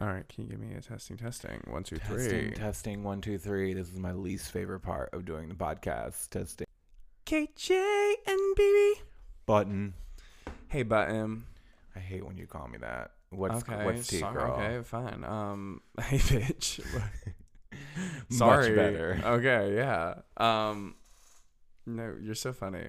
All right, can you give me a testing, testing? One, two, three. Testing, testing, one, two, three. This is my least favorite part of doing the podcast. Testing. KJ and BB. Button. Hey, Button. I hate when you call me that. What's okay, what's tea, sorry, girl? okay, fine. Um, hey, bitch. Much sorry. better. Okay, yeah. Um, no, you're so funny.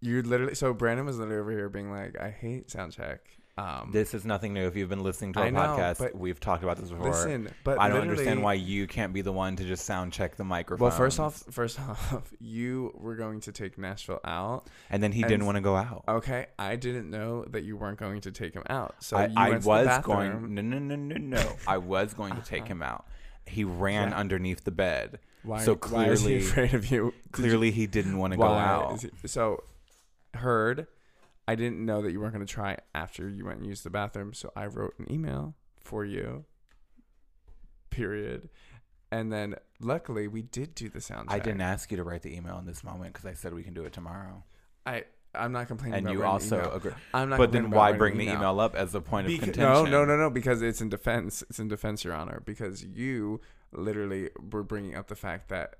You're literally so Brandon was literally over here being like, "I hate sound check." Um, This is nothing new. If you've been listening to our I know, podcast, but- we've talked about this before. listen, but I don't understand why you can't be the one to just sound check the microphone. Well, first off, first off, you were going to take Nashville out. and then he and- didn't want to go out. Okay, I didn't know that you weren't going to take him out. So I, I went to the was going. No, no, no, no, no. I was going to take him out. He ran Yeah. underneath the bed. Why, so why clearly- afraid of you? Clearly, he didn't want to go out. he- so heard. I didn't know that you weren't going to try after you went and used the bathroom. So I wrote an email for you. Period. And then luckily we did do the sound. I didn't ask you to write the email in this moment because I said we can do it tomorrow. I I'm not complaining. And about you also email. agree. I'm not. But then why bring the email up as a point of Beca- contention? no, no, no, no, because it's in defense. It's in defense, Your Honor, because you literally were bringing up the fact that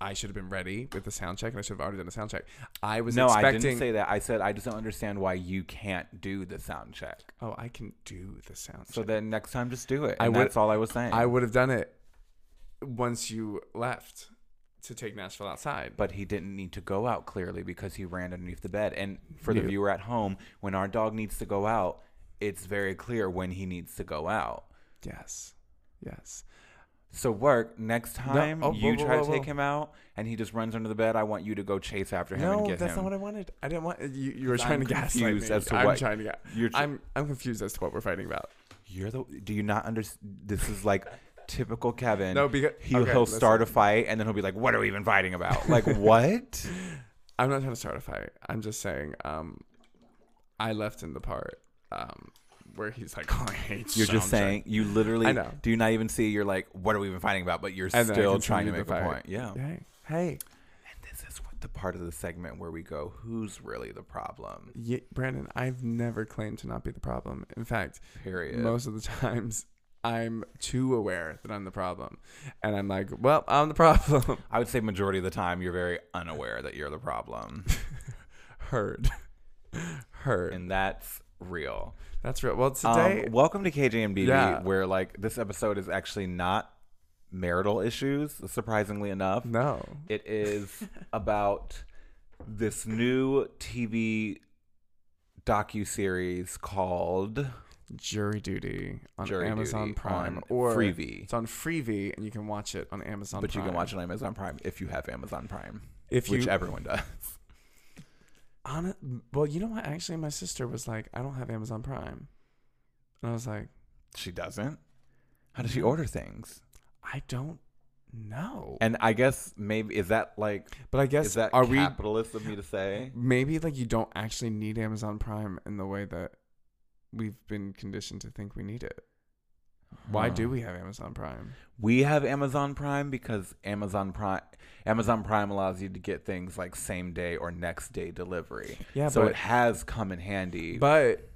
I should have been ready with the sound check, and I should have already done a sound check. I was No, I expecting. didn't say that. I said I just don't understand why you can't do the sound check. oh, I can do the sound check. So check. then next time, just do it. I would- that's all I was saying. I would have done it once you left to take Nashville outside. but he didn't need to go out clearly because he ran underneath the bed. And for the viewer at home, when our dog needs to go out, it's very clear when he needs to go out. yes, yes. So work next time oh, you whoa, whoa, try whoa, to take whoa. him out and he just runs under the bed. I want you to go chase after him and No, get that's him. not what I wanted. I didn't want you. You were I'm trying to gaslight me. confused as to what I'm what- trying to get. You're tr- I'm I'm confused as to what we're fighting about. You're the. Do you not understand? This is like typical Kevin. No, because He'll, okay, he'll start a fight and then he'll be like, "What are we even fighting about? Like what?" I'm not trying to start a fight. I'm just saying. Um, I left in the part um where he's like, "Oh, I hate." You're just saying. You literally. I know. Do you not even see? You're like, "What are we even fighting about?" But you're And then I still trying to make the a fight. point. Yeah. Hey, hey, And this is what the part of the segment where we go, "Who's really the problem?" yeah, Brandon. I've never claimed to not be the problem. In fact, Period. most of the times. I'm too aware that I'm the problem, and I'm like, "Well, I'm the problem." I would say majority of the time you're very unaware that you're the problem, Heard, heard. and that's real. That's real. Well, today, Um, welcome to KJMBB, Yeah. where like this episode is actually not marital issues, surprisingly enough. no, It is about this new TV docu series called jury duty on Jury Amazon Duty Prime on or Freevee. It's on Freevee, and you can watch it on Amazon. but you can watch it on Amazon Prime if you have Amazon Prime, if you which everyone does. On. Well, you know what? Actually, my sister was like, "I don't have Amazon Prime," and I was like, She doesn't. How does she order things? "I don't know." And I guess maybe is that like but I guess is that are we capitalist of me to say? maybe like you don't actually need Amazon Prime in the way that we've been conditioned to think we need it. Why do we have Amazon Prime? We have Amazon Prime because Amazon Prime Amazon Prime allows you to get things like same day or next day delivery. Yeah, so but it has come in handy. But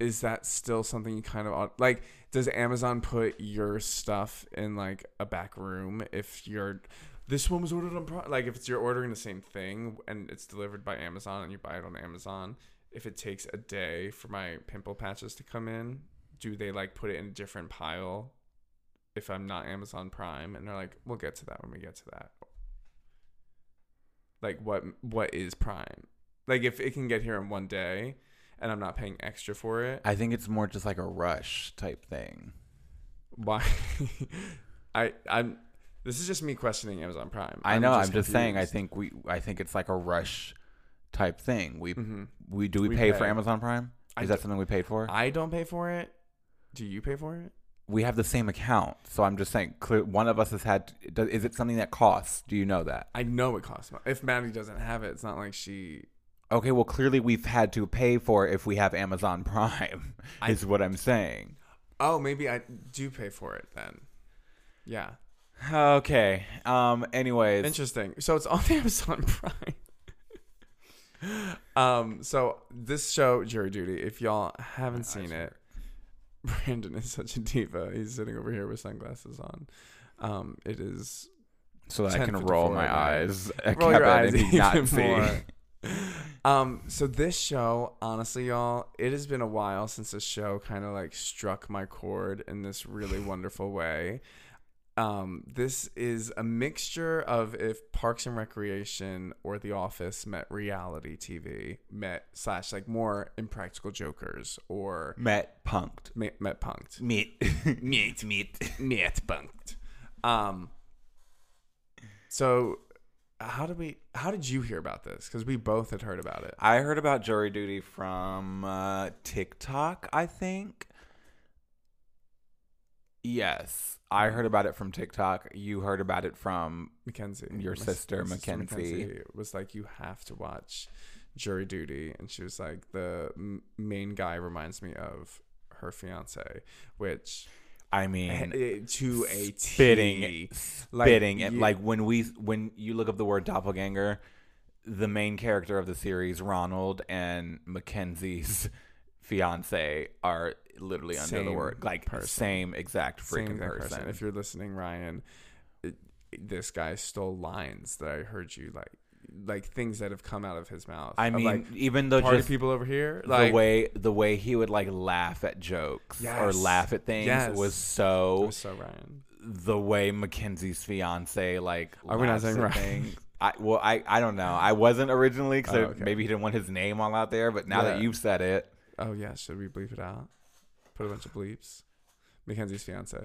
is that still something you kind of like? Does Amazon put your stuff in like a back room if you're this one was ordered on Prime? Like if it's you're ordering the same thing and it's delivered by Amazon and you buy it on Amazon, if it takes a day for my pimple patches to come in, do they like put it in a different pile? If I'm not Amazon Prime, and they're like, we'll get to that when we get to that. Like what what is Prime? Like if it can get here in one day, and I'm not paying extra for it, I think it's more just like a rush type thing. why? I I'm. This is just me questioning Amazon Prime. I know. I'm just saying. I think we. I think it's like a rush type thing. We Mhm. we do we, We pay, for. Amazon Prime? I Is that something we paid for? I don't pay for it. Do you pay for it? we have the same account, so I'm just saying. Clear, one of us has had. Does, is it something that costs? Do you know that? I know it costs. If Maddie doesn't have it, it's not like she. Okay, well, clearly we've had to pay for it if we have Amazon Prime. I- is what I'm saying. Oh, maybe I do pay for it then. Yeah. Okay. Um. Anyways, Interesting. So it's on Amazon Prime. um. So this show, Jury Duty, if y'all haven't seen it, Brandon is such a diva. He's sitting over here with sunglasses on. Um, it is So that I can roll my at night. eyes. at roll your eyes and not even see. more. Um, so this show, honestly, y'all, it has been a while since this show kind of like struck my chord in this really wonderful way. Um, this is a mixture of if Parks and Recreation or The Office met reality TV, met slash like more Impractical Jokers or Met punked. met, met Punked. meet, meet, meet, Met Punked. Um, so how did we? How did you hear about this? Because we both had heard about it. I heard about jury duty from uh, TikTok, I think. Yes, I heard about it from TikTok. You heard about it from Mackenzie, Your my sister, my sister Mackenzie. was like, "You have to watch Jury Duty," and she was like, "The m- main guy reminds me of her fiance," which I mean, eh, to a spitting, T. spitting. and you- like when we when you look up the word doppelganger, the main character of the series, Ronald and Mackenzie's fiance, are literally under the Same word like person. same exact same freaking exact person. If you're listening, Ryan, it, this guy stole lines that I heard you like, like things that have come out of his mouth. I mean, like, even though party just people over here, like the way the way he would like laugh at jokes or laugh at things Yes. was so was so Ryan. the way Mackenzie's fiance like Are we not saying things. I well I I don't know. I wasn't originally because Oh, okay. maybe he didn't want his name all out there, but now that you've said it, Oh yeah, should we bleep it out? Put a bunch of bleeps. Mackenzie's fiance.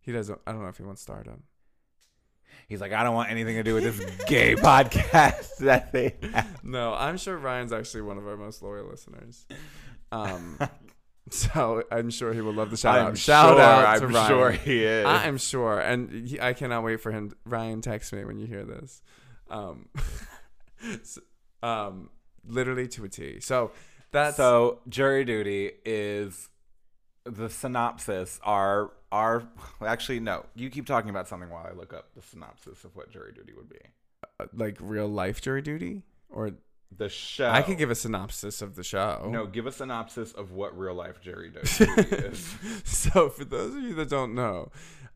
He doesn't. I don't know if he wants stardom. he's like, I don't want anything to do with this gay podcast that they have. No, I'm sure Ryan's actually one of our most loyal listeners. Um, so I'm sure he will love the shout I'm out. Shout sure, out to I'm Ryan. sure he is. I am sure, and he, I cannot wait for him. Ryan, text me when you hear this. Um, s- um, literally to a T. So that's so jury duty is the synopsis are are actually no. You keep talking about something while i look up the synopsis of what jury duty would be. Uh, like real life jury duty, or the show. I could give a synopsis of the show. no give a synopsis of what real life jury duty is. So for those of you that don't know,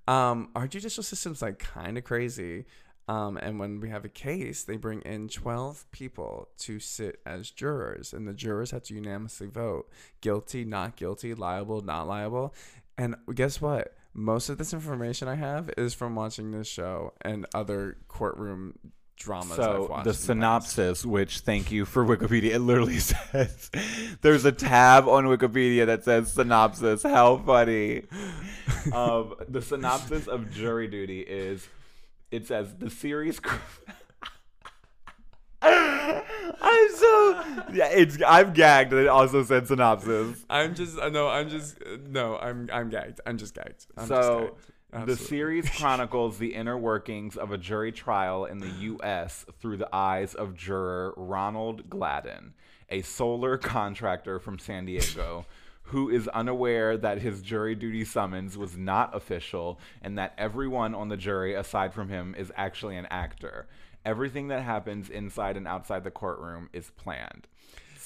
um, our judicial system's like kind of crazy. Um, and when we have a case, they bring in 12 people to sit as jurors, and the jurors have to unanimously vote guilty, not guilty, liable, not liable. And guess what? Most of this information I have is from watching this show and other courtroom dramas I've so watched. the past. synopsis which thank you for wikipedia it literally says there's a tab on wikipedia that says synopsis how funny um, the synopsis of jury duty is it says the series i'm so yeah it's i'm gagged that it also said synopsis I'm just, no. I'm just, uh, no, I'm, I'm gagged. I'm just gagged. I'm just so gagged. the series chronicles the inner workings of a jury trial in the U.S. through the eyes of juror Ronald Gladden, a solar contractor from San Diego, who is unaware that his jury duty summons was not official and that everyone on the jury aside from him is actually an actor. Everything that happens inside and outside the courtroom is planned.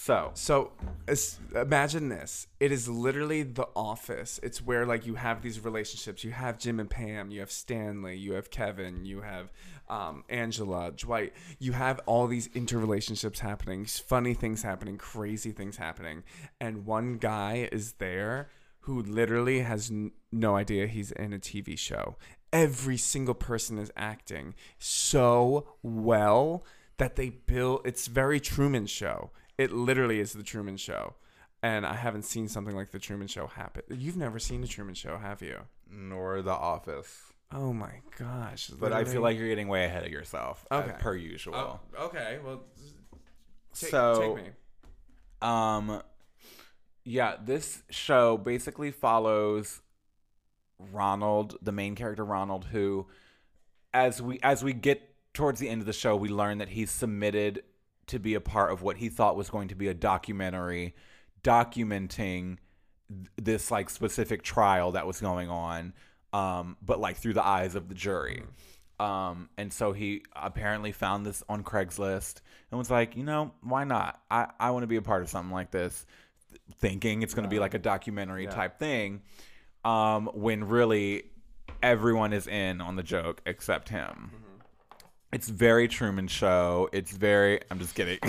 So, So es- imagine this. It is literally the office. It's where like you have these relationships. You have Jim and Pam, you have Stanley, you have Kevin, you have um, Angela, Dwight. You have all these interrelationships happening, funny things happening, crazy things happening. And one guy is there who literally has n- no idea he's in a TV show. Every single person is acting so well that they build it's very Truman show. It literally is the Truman show. And I haven't seen something like the Truman show happen. You've never seen the Truman show, have you? nor the office. Oh my gosh. But I feel like you're getting way ahead of yourself, as Okay. per usual. Oh, okay. Well, take, So- take me. Um, yeah, this show basically follows Ronald, the main character Ronald, who, as we as we get towards the end of the show, we learn that he's submitted to be a part of what he thought was going to be a documentary documenting this like specific trial that was going on, um, but like through the eyes of the jury. Um, and so he apparently found this on Craigslist and was like, you know, why not? I, I want to be a part of something like this. thinking it's going to be like a documentary Yeah. type thing um when really everyone is in on the joke except him Mm-hmm. It's very truman show it's very i'm just kidding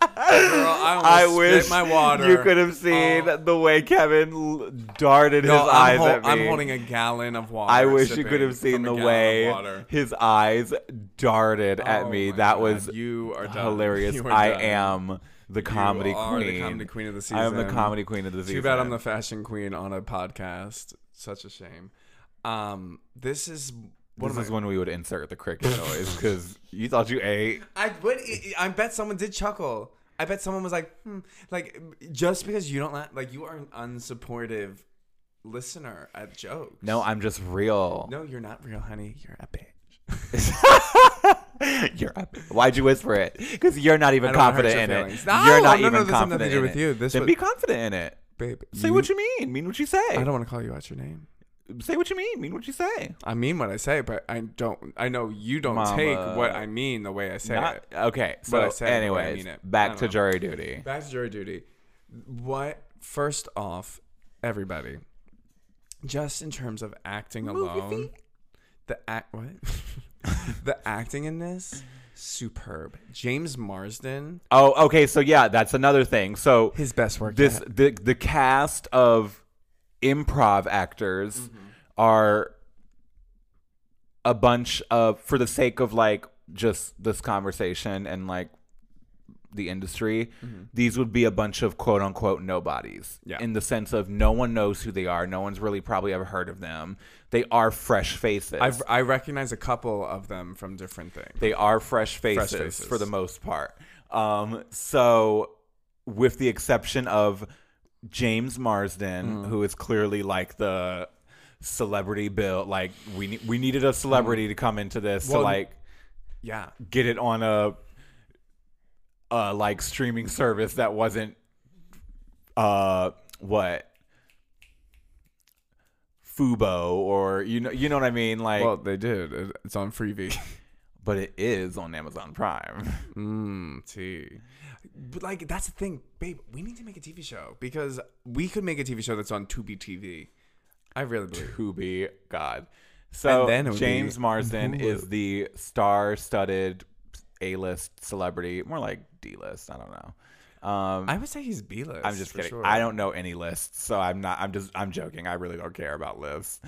Girl, I, I wish my water. you could have seen Oh. the way Kevin darted No, his I'm, eyes hol- at me. I'm holding a gallon of water. I wish you could have seen the way his eyes darted at Oh me. That God, was you are done. hilarious. You are I done. am the comedy queen. the comedy queen of the season. I am the comedy queen of the season. Too bad I'm the fashion queen on a podcast. Such a shame. Um, this is what This is when we would insert the cricket noise because you thought you ate. I would. I bet someone did chuckle. I bet someone was like, hmm, like just because you don't la- like you are an unsupportive listener at jokes. No, I'm just real. no, you're not real, honey. You're a bitch. you're up. Why'd you whisper it? Because you're not even I don't wanna hurt confident in it. No, you're not no, no, even this has nothing confident to do in with it. you. This then was- be confident in it. Babe, Say what you mean. Mean what you say. I don't want to call you out your name. Say what you mean. Mean what you say. I mean what I say, but I don't. I know you don't Mama. take what I mean the way I say Not- it. okay. But So, I said it I anyways, mean it. Back don't to know. jury duty. Back to jury duty. What? First off, everybody, just in terms of acting alone, the act what? the acting in this superb. James Marsden, Oh, okay. So yeah, that's another thing. So his best work. this yet. the the cast of improv actors Mm-hmm. are a bunch of for the sake of like just this conversation and like the industry these would be a bunch of quote unquote nobodies Yeah. in the sense of no one knows who they are no one's really probably ever heard of them they are fresh faces I've, I recognize a couple of them from different things. they are fresh faces, faces. for the most part. Um, so, with the exception of James Marsden, Mm. who is clearly like the celebrity bill, like we we needed a celebrity to come into this Mm. Well, to like Yeah, get it on a uh like streaming service that wasn't uh what Fubo or you know you know what I mean like well, they did. It's on Freevee. but it is on Amazon Prime. Mmm, tea. But like that's the thing, babe. We need to make a TV show because we could make a TV show that's on Tubi TV. I really believe. Tubi, God. So And then it would James be Marsden is the star-studded A-list celebrity, more like D-list. I don't know. Um, I would say he's B list. I'm just kidding. I don't know any lists, so I'm not. I'm just. I'm joking. I really don't care about lists.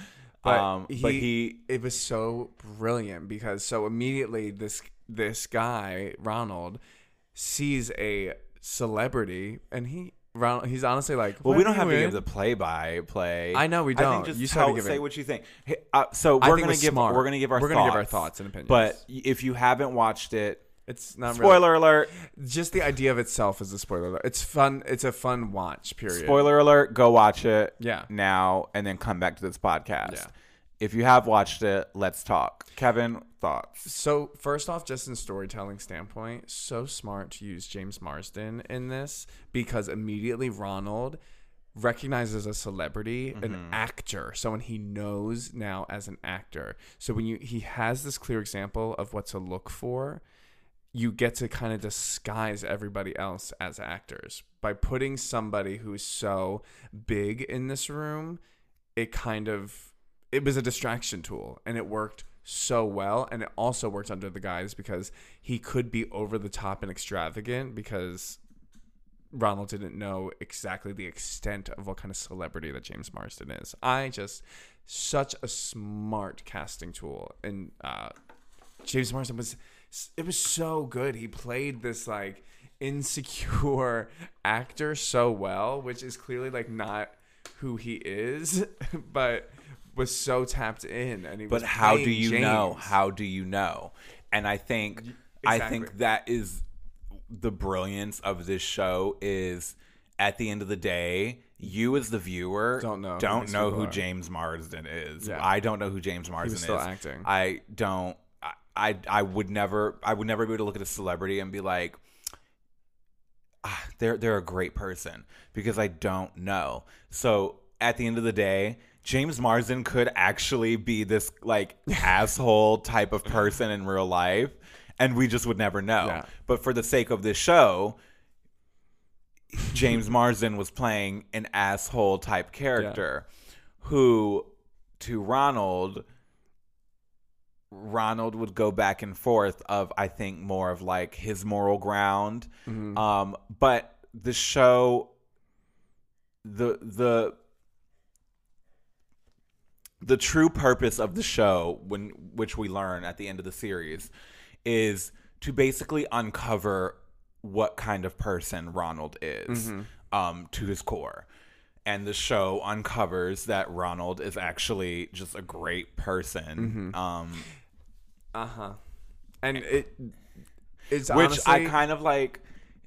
But, um, he, but he it was so brilliant because so immediately this this guy Ronald sees a celebrity and he Ronald he's honestly like Well, we don't have to in?" give the play-by-play. I know we I think don't. just You tell, giving- say what you think. Hey, uh, so we're gonna give smart. we're gonna give our We're thoughts. gonna give our thoughts and opinions. But if you haven't watched it, it's not really, spoiler alert. just the idea of itself is a spoiler alert. It's fun. It's a fun watch. Period. Spoiler alert. Go watch it. Yeah. Now and then come back to this podcast. Yeah. If you have watched it, let's talk. Kevin, thoughts? So first off, just in storytelling standpoint, so smart to use James Marsden in this because immediately Ronald recognizes a celebrity, an mm-hmm. actor, someone he knows now as an actor. So when you he has this clear example of what to look for, you get to kind of disguise everybody else as actors by putting somebody who's so big in this room. It kind of it was a distraction tool and it worked so well and it also worked under the guise because he could be over the top and extravagant because Ronald didn't know exactly the extent of what kind of celebrity that James Marsden is. I just such a smart casting tool and uh James Marsden was it was so good. He played this like insecure actor so well, which is clearly like not who he is, but was so tapped in and he But how do you know? How do you know? And I think I think that is the brilliance of this show is at the end of the day, you as the viewer Don't know who don't know who are. James Marsden is. Yeah. I don't know who James Marsden still is. acting. I don't I, I would never I would never be able to look at a celebrity and be like ah, they're they're a great person because I don't know. So at the end of the day, James Marsden could actually be this like asshole type of person in real life, and we just would never know. Yeah. But for the sake of this show, James Marsden was playing an asshole type character who to Ronald Ronald would go back and forth of I think more of like his moral ground. Mhm. Um but the show the the the true purpose of the show when which we learn at the end of the series is to basically uncover what kind of person Ronald is Mm-hmm. um, to his core. And the show uncovers that Ronald is actually just a great person. Mm-hmm. Um, Uh huh. And it's which honestly, I kind of like.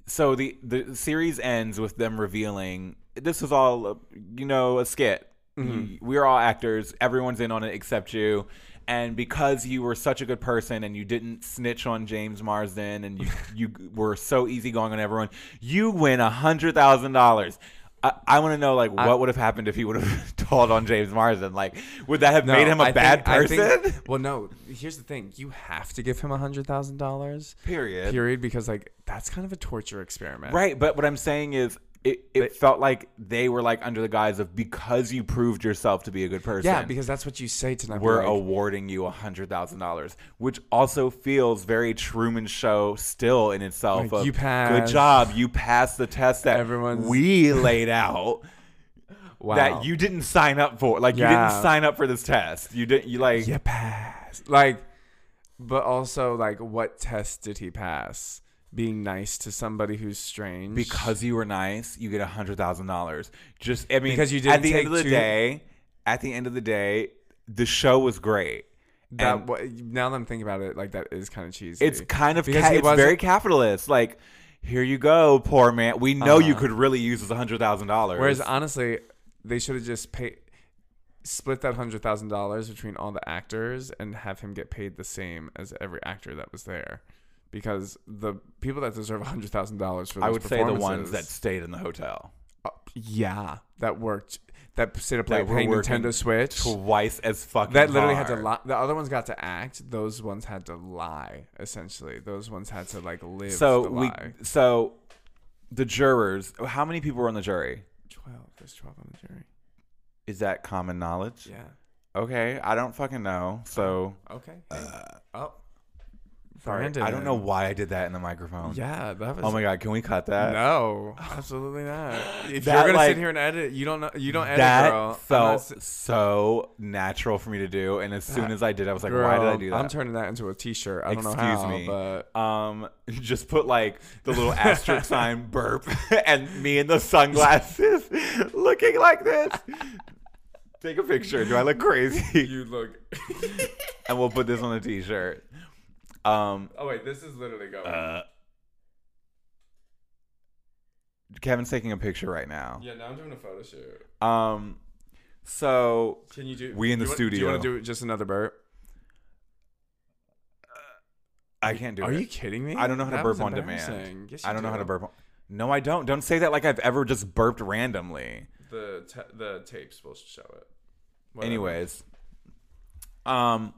So the the series ends with them revealing this was all you know a skit. You- We're all actors. Everyone's in on it except you. And because you were such a good person and you didn't snitch on James Marsden and you you were so easygoing on everyone, you win a hundred thousand dollars. I, I want to know like what would have happened if he would have told on James Marsden. Like, would that have No, made him a I bad think- person? think- well, no. Here's the thing: you have to give him a hundred thousand dollars. Period. Period. Because like that's kind of a torture experiment. Right, but what I'm saying is, it, it felt like they were like under the guise of because you proved yourself to be a good person. Yeah, because that's what you say to them. we're like, awarding you a hundred thousand dollars, which also feels very Truman Show still in itself. Like, of, you Good job, you passed the test that Everyone's- we laid out. wow. That you didn't sign up for. Like you didn't sign up for this test. You didn't. You like. you passed. Like, but also like, what test did he pass? Being nice to somebody who's strange. because you were nice, you get a hundred thousand dollars. Just I mean, Because you didn't the end of the two- day, at the end of the day, the show was great. that. and- what, now that I'm thinking about it, like that is kind of cheesy. It's kind of Because ca- it's very capitalist. Like, here you go, poor man. We know you Uh-huh. could really use this a hundred thousand dollars. Whereas honestly, they should have just paid split that hundred thousand dollars between all the actors and have him get paid the same as every actor that was there. Because the people that deserve hundred thousand dollars for those I would say the ones that stayed in the hotel uh, yeah that worked that stayed up like playing Nintendo Switch twice as fucking. that literally had to hard. lie. The other ones got to act. Those ones had to lie. Essentially, those ones had to like live. So the we lie. so the jurors. How many people were on the jury? twelve. There's twelve on the jury. Is that common knowledge? Yeah. Okay, I don't fucking know. So Okay. oh. Sorry, Brandon. I don't know why I did that in the microphone. Yeah, that was. Oh my god, can we cut that? No, absolutely not. If That, you're gonna like- sit here and edit, you don't know. You don't edit, that girl. Felt si- so natural for me to do, and as soon as I did, I was like, "Why did I Girl, do that?" I'm turning that into a T-shirt. I don't know Excuse how, me. but um, just put like the little asterisk sign burp, and me in the sunglasses, looking like this. Take a picture. Do I look crazy? you look. and we'll put this on a T-shirt. Um, oh wait, this is literally going. uh, Kevin's taking a picture right now. yeah, now I'm doing a photo shoot. Um, so Can you do? We in the want- Do you want to do just another burp? I can't do Are it. Are you kidding me? I don't know how to burp on demand. Yes, I don't know how to burp. No, I don't. Don't say that like I've ever just burped randomly. The ta- the tapes will show it. Whatever. Anyways, um,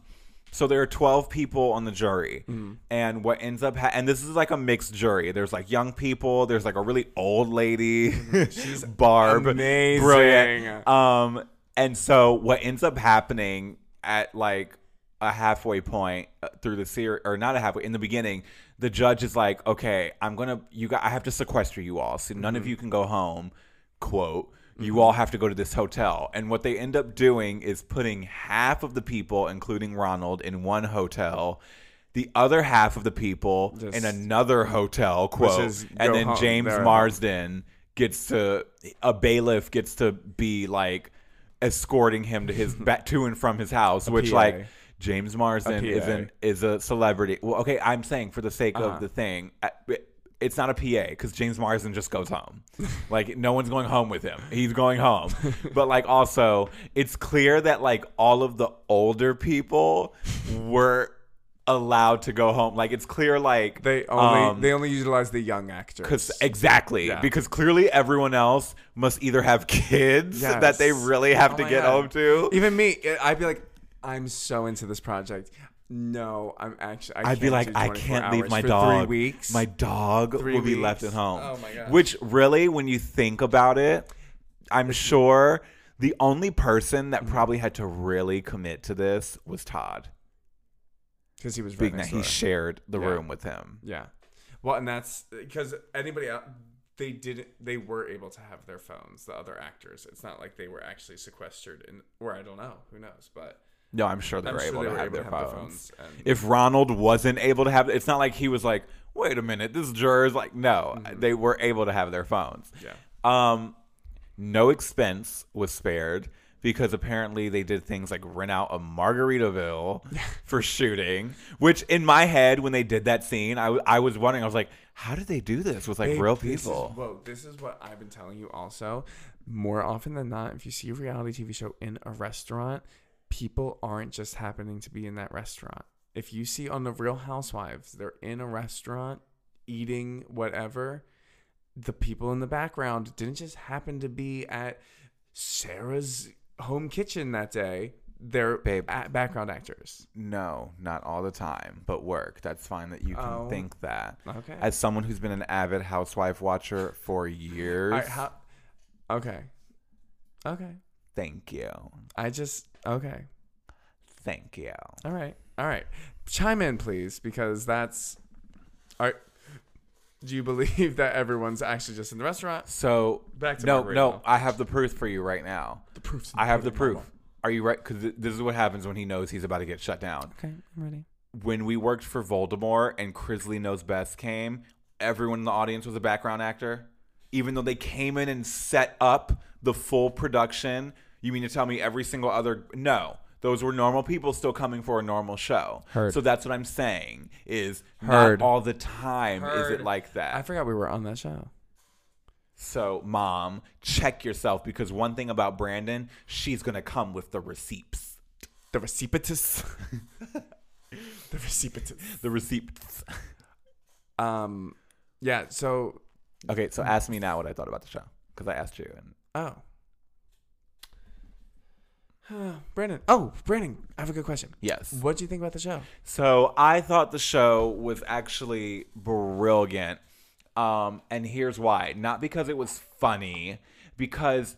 so there are twelve people on the jury, Mm-hmm. and what ends up ha- and this is like a mixed jury. There's like young people. There's like a really old lady. She's Barb, amazing. brilliant. Um, and so what ends up happening at like a halfway point uh, through the series, or not a halfway in the beginning, the judge is like, "Okay, I'm gonna you got I have to sequester you all, so none Mm-hmm. of you can go home." Quote. You all have to go to this hotel. And what they end up doing is putting half of the people, including Ronald, in one hotel, the other half of the people in another hotel, quote. And then. James They're at home. Marsden gets to, a bailiff gets to be like escorting him to his back to and from his house, which PA. like James Marsden is an, is a celebrity. Well, okay, I'm saying for the sake Uh-huh. of the thing, uh, it's not a PA because James Marsden just goes home. like no one's going home with him. He's going home. but like also, it's clear that like all of the older people were allowed to go home. Like it's clear like They only um, they only utilize the young actors. Cause exactly Yeah. because clearly everyone else must either have kids Yes. that they really have Oh to get God. home to. Even me, I'd be like, I'm so into this project. No, I'm actually. I I'd be like, I can't leave my dog. Three weeks. My dog Three will be left at oh home. Oh my gosh. Which really, when you think about it, I'm sure the only person that mm-hmm. probably had to really commit to this was Todd, because he was right that next he shared the Yeah. room with him. Yeah. Well, and that's because anybody else, they didn't. they were able to have their phones. The other actors, it's not like they were actually sequestered in, or I don't know, who knows, but No, I'm sure they I'm were sure able they to were have able their to phones. have the phones. And, If Ronald wasn't able to have, it's not like he was like, "Wait a minute, this juror's like." No, Mm-hmm. they were able to have their phones. yeah, Um, no expense was spared because apparently they did things like rent out a Margaritaville for shooting. Which in my head, when they did that scene, I, w- I was wondering, I was like, how did they do this with like Babe, real this is- people? whoa, this is what I've been telling you. Also, more often than not, if you see a reality TV show in a restaurant, people aren't just happening to be in that restaurant. If you see on the Real Housewives, they're in a restaurant eating whatever. The people in the background didn't just happen to be at Sarah's home kitchen that day. They're Babe. a- background actors. no, not all the time, but work. That's fine that you can Oh. think that. Okay. As someone who's been an avid housewife watcher for years, I, how, okay. Okay. thank you. I just okay. Thank you. All right. All right. Chime in, please, because that's. All right. Do you believe that everyone's actually just in the restaurant? So, Back to no, no, I have the proof for you right now. The proof's I have the proof. Are you right? Because this is what happens when he knows he's about to get shut down. Okay, I'm ready. When we worked for Voldemort and Chrisley Knows Best came, everyone in the audience was a background actor. Even though they came in and set up the full production, you mean to tell me every single other. No. Those were normal people still coming for a normal show. Heard. So that's what I'm saying is Heard. not all the time Heard. is it like that. I forgot we were on that show. So, mom, check yourself because one thing about Brandon, she's going to come with the receipts. The recipitus. the recipitus. The receipts. Um, yeah. So, Okay, so ask me now what I thought about the show because I asked you. And oh, Brandon. Oh, Brandon. I have a good question. yes. What do you think about the show? So, I thought the show was actually brilliant. Um, and here's why. Not because it was funny, because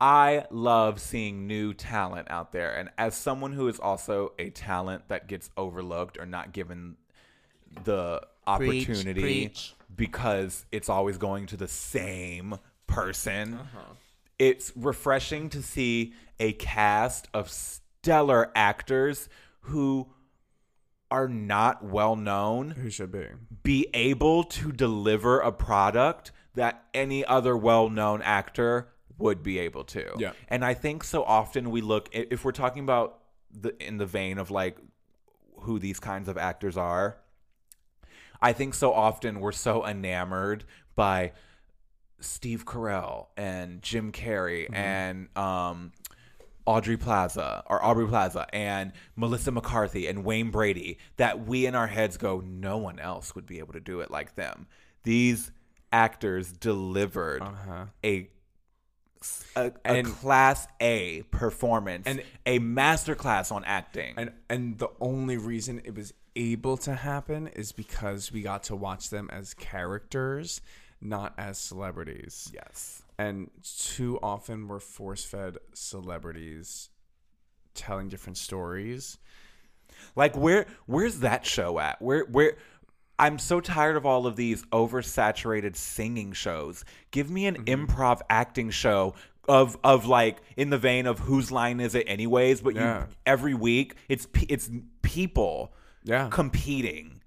I love seeing new talent out there. And as someone who is also a talent that gets overlooked or not given the Preach, opportunity preach. because it's always going to the same person. Uh-huh. It's refreshing to see a cast of stellar actors who are not well known Who should be? be able to deliver a product that any other well-known actor would be able to. Yeah. And I think so often we look if we're talking about the in the vein of like who these kinds of actors are, I think so often we're so enamored by Steve Carell and Jim Carrey Mm-hmm. and um Audrey Plaza or Aubrey Plaza and Melissa McCarthy and Wayne Brady that we in our heads go, no one else would be able to do it like them. These actors delivered Uh-huh. a a, a And- class A performance And- a master class on acting. And and the only reason it was able to happen is because we got to watch them as characters, not as celebrities. yes. And too often we're force fed celebrities telling different stories. Like where where's that show at? Where where I'm so tired of all of these oversaturated singing shows. Give me an Mm-hmm. improv acting show of of like in the vein of whose line is it anyways, but Yeah. you every week it's it's people Yeah. competing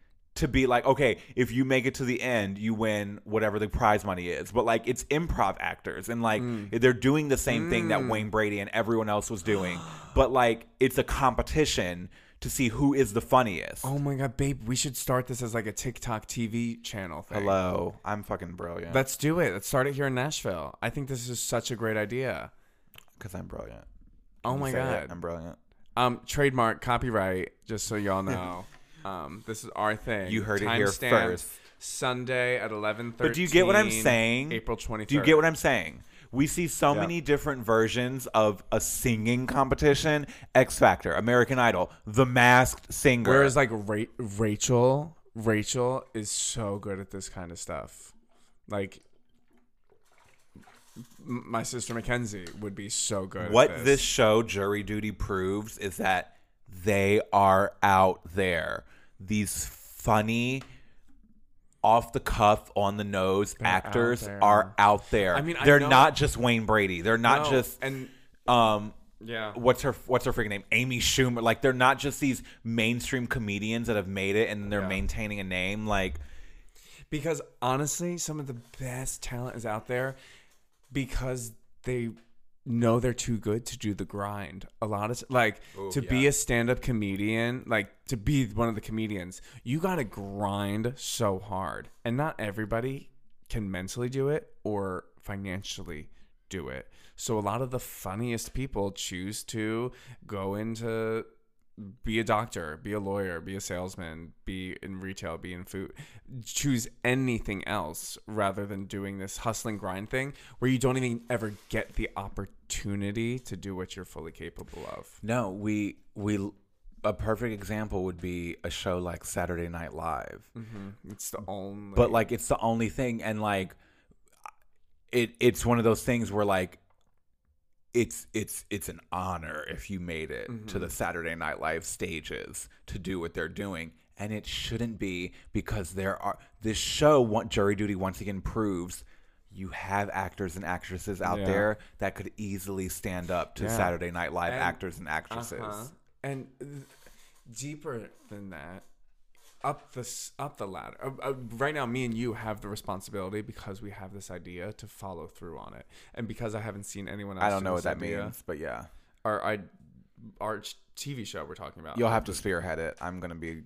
to be like, okay, if you make it to the end, you win whatever the prize money is. But like, it's improv actors, and like Mm. they're doing the same thing that Wayne Brady and everyone else was doing. but like, it's a competition to see who is the funniest. Oh my god, babe, we should start this as like a TikTok TV channel thing. Hello, I'm fucking brilliant. Let's do it. Let's start it here in Nashville. I think this is such a great idea. because I'm brilliant. Oh my say it, god. I'm brilliant. Um, trademark, copyright, just so y'all know. Um, this is our thing. You heard it here first. Sunday at eleven thirty. But do you get what I'm saying? April twenty. Do you get what I'm saying? We see so Yeah. many different versions of a singing competition: X Factor, American Idol, The Masked Singer. Whereas like Ra- Rachel, Rachel is so good at this kind of stuff. Like my sister Mackenzie would be so good. what at this. this. show jury duty proves is that they are out there. These funny off the cuff on the nose They're out actors there. are out there. I mean, I they're know- not just wayne brady. They're not No, just and um yeah, what's her what's her freaking name? Amy schumer. Like they're not just these mainstream comedians that have made it and they're Yeah. maintaining a name. Like because honestly, some of the best talent is out there because they know they're too good to do the grind. A lot of like Ooh, to be a stand-up comedian, like to be one of the comedians, you got to grind so hard. And not everybody can mentally do it or financially do it. So a lot of the funniest people choose to go into be a doctor, be a lawyer, be a salesman, be in retail, be in food. Choose anything else rather than doing this hustling grind thing where you don't even ever get the opportunity to do what you're fully capable of. no we we a perfect example would be a show like saturday night live Mm-hmm. It's the only. but like it's the only thing and like it it's one of those things where like it's it's it's an honor if you made it to the Saturday Night Live stages to do what they're doing and it shouldn't be because there are this show what jury duty once again proves you have actors and actresses out Yeah. there that could easily stand up to Yeah. Saturday Night Live And- actors and actresses. Uh-huh. And th- deeper than that, up the up the ladder. Uh, uh, right now, me and you have the responsibility because we have this idea to follow through on it, and because I haven't seen anyone else. I don't know what that idea, means, but yeah. Our I, our TV show we're talking about. You'll have to spearhead it. I'm going to be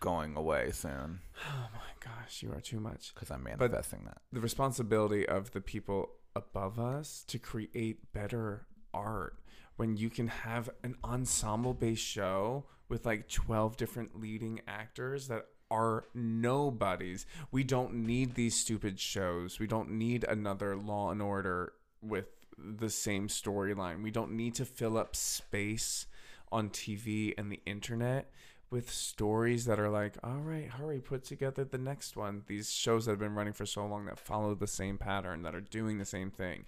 going away soon Oh my gosh, you are too much. because I'm manifesting that. the responsibility of the people above us to create better art when you can have an ensemble based show with like 12 different leading actors that are nobodies we don't need these stupid shows we don't need another law and order with the same storyline we don't need to fill up space on tv and the internet with stories that are like, all right, hurry, put together the next one. These shows that have been running for so long that follow the same pattern, that are doing the same thing.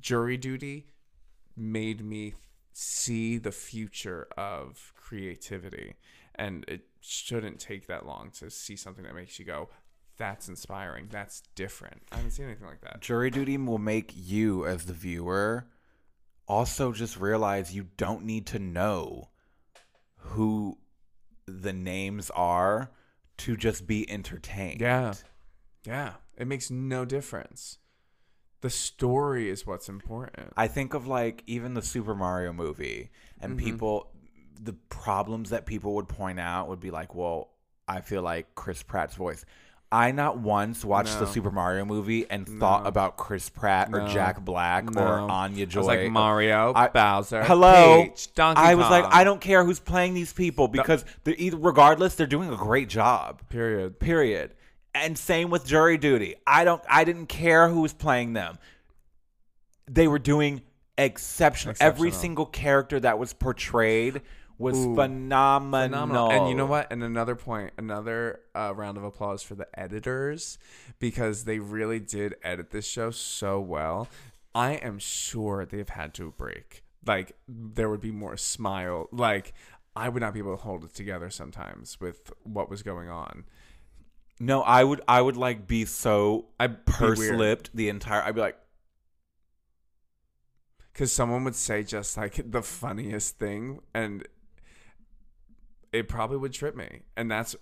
Jury duty made me see the future of creativity. And it shouldn't take that long to see something that makes you go, that's inspiring. That's different. I haven't seen anything like that. Jury duty will make you, as the viewer, also just realize you don't need to know who the names are to just be entertained. Yeah. Yeah. It makes no difference. The story is what's important. I think of like even the Super Mario movie, and Mm-hmm. people, the problems that people would point out would be like, well, I feel like Chris Pratt's voice. I not once watched the Super Mario movie and thought about Chris Pratt or No. Jack Black or No. Anya I Joy. was like Mario, I- Bowser, Hello, Peach, Donkey I was like, I don't care who's playing these people because they're either, regardless, they're doing a great job. Period. Period. And same with jury duty. I don't. I didn't care who was playing them. They were doing exceptional. Every single character that was portrayed was Ooh. phenomenal. Phenomenal. And you know what? And another point, another uh, round of applause for the editors because they really did edit this show so well. I am sure they've had to break. Like there would be more smile. Like I would not be able to hold it together sometimes with what was going on. No, I would. I would like be so I'd purse lipped the entire. I'd be like, because someone would say just like the funniest thing and it probably would trip me and that's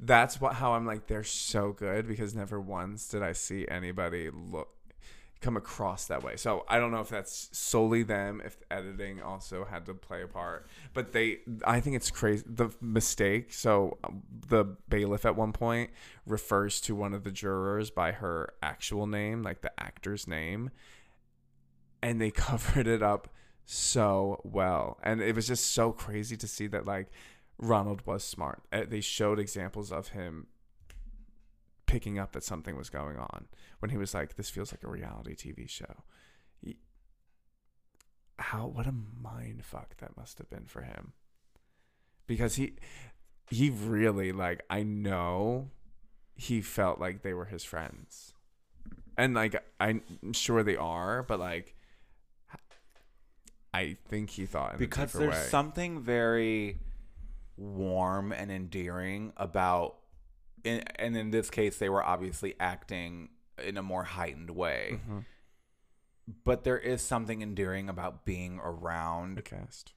that's what how i'm like they're so good because never once did i see anybody look come across that way. So i don't know if that's solely them if editing also had to play a part but they i think it's crazy the mistake so um, the bailiff at one point refers to one of the jurors by her actual name like the actor's name and they covered it up so well. And it was just so crazy to see that like ronald was smart. Uh, they showed examples of him picking up that something was going on when he was like, "This feels like a reality TV show." He, how what a mind fuck that must have been for him, because he he really like I know he felt like they were his friends, and like I'm sure they are, but like. I think he thought in because there's way. something very warm and endearing about in, and in this case they were obviously acting in a more heightened way Mhm. but there is something endearing about being around the cast.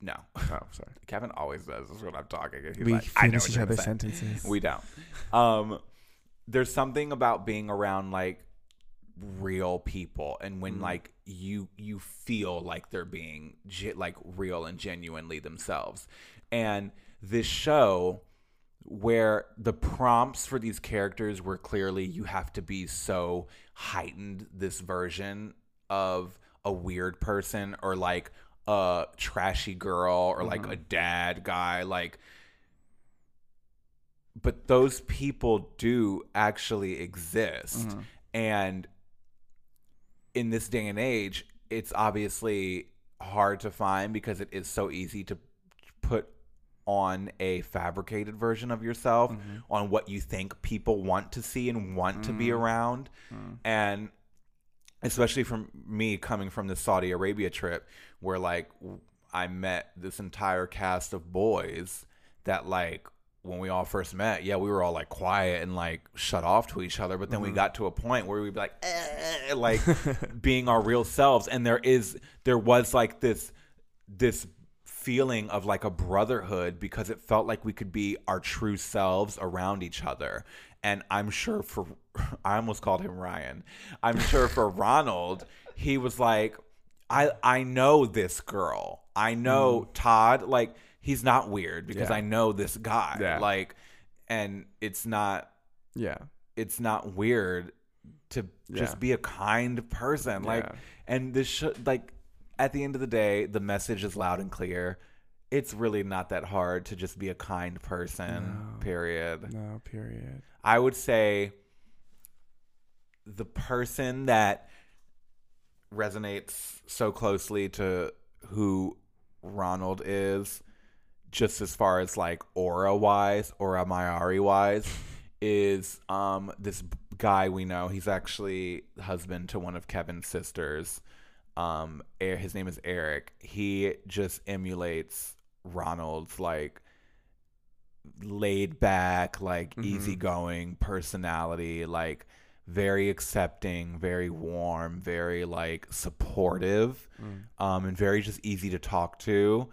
no Oh, sorry. kevin always does this when i'm talking He's we like, finish each other's sentences. we don't um there's something about being around like real people and when Mhm. like you you feel like they're being ge- like real and genuinely themselves and this show where the prompts for these characters were clearly you have to be so heightened this version of a weird person or like a trashy girl or like Mhm. a dad guy like but those people do actually exist Mhm. and in this day and age it's obviously hard to find because it is so easy to put on a fabricated version of yourself Mhm. on what you think people want to see and want to be Mm. around Mm. and especially from me coming from the Saudi Arabia trip where like I met this entire cast of boys that like when we all first met, yeah, we were all like quiet and like shut off to each other, but then we Mhm. got to a point where we'd be like eh, like being our real selves and there is there was like this this feeling of like a brotherhood because it felt like we could be our true selves around each other and i'm sure for i almost called him ryan i'm sure for ronald he was like i i know this girl i know todd like he's not weird because Mm. Yeah. i know this guy Yeah. like and it's not yeah. it's not weird to just be a kind person like Yeah. and this should like at the end of the day the message is loud and clear it's really not that hard to just be a kind person No. period No, period. i would say the person that resonates so closely to who ronald is just as far as like aura wise aura mayari wise is um this guy we know he's actually husband to one of kevin's sisters um his name is eric he just emulates ronald's like laid back like Mhm. easygoing personality like very accepting very warm very like supportive Mm. um, and very just easy to talk to,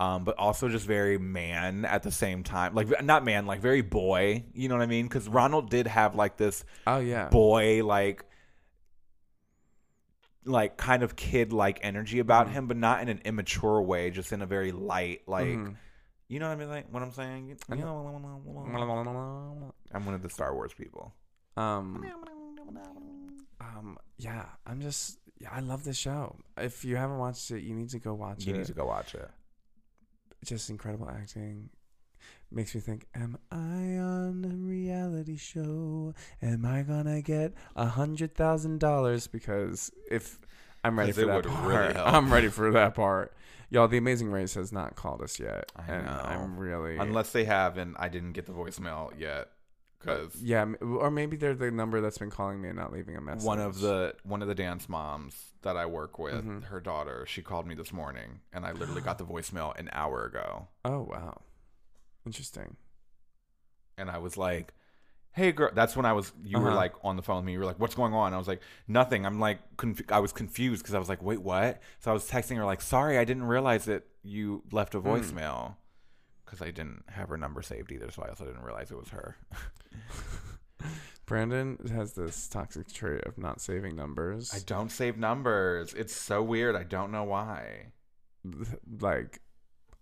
um, but also just very man at the same time. Like not man, like very boy. You know what I mean? Because Ronald did have like this Oh yeah. boy, like like kind of kid like energy about Mhm. him, but not in an immature way, just in a very light, like Mhm. you know what I mean? Like what I'm saying? You know, I'm one of the Star Wars people. Um, um, yeah, I'm just, yeah, I love this show. If you haven't watched it, you need to go watch You it. You need to go watch it. Just incredible acting. Makes me think, am I on a reality show? Am I gonna get a hundred thousand dollars? Because if I'm ready 'Cause for that part, really. I'm ready for that part. Y'all, The Amazing Race has not called us yet, I and know. I'm really Unless they have, and I didn't get the voicemail yet, because yeah, or maybe they're the number that's been calling me and not leaving a message. one of the one of the dance moms that I work with, Mhm. her daughter, she called me this morning, and I literally got the voicemail an hour ago, oh wow, interesting. and I was like, "Hey, girl." That's when I was. You were Uh-huh. like on the phone with me. You were like, "What's going on?" I was like, "Nothing." I'm like, conf- I was confused because I was like, "Wait, what?" So I was texting her like, "Sorry, I didn't realize that you left a Hmm. voicemail." Because I didn't have her number saved either, so I also didn't realize it was her. Brandon has this toxic trait of not saving numbers. I don't save numbers. It's so weird. I don't know why. like,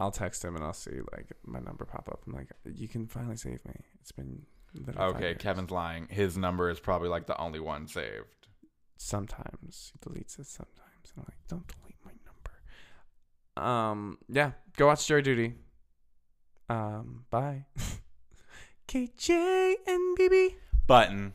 I'll text him and I'll see like my number pop up. I'm like, you can finally save me. It's been Okay, years." Kevin's lying. His number is probably like the only one saved. Sometimes he deletes it. Sometimes and I'm like, don't delete my number. Um, yeah, go watch Jury Duty. Um, bye. KJ and BB. button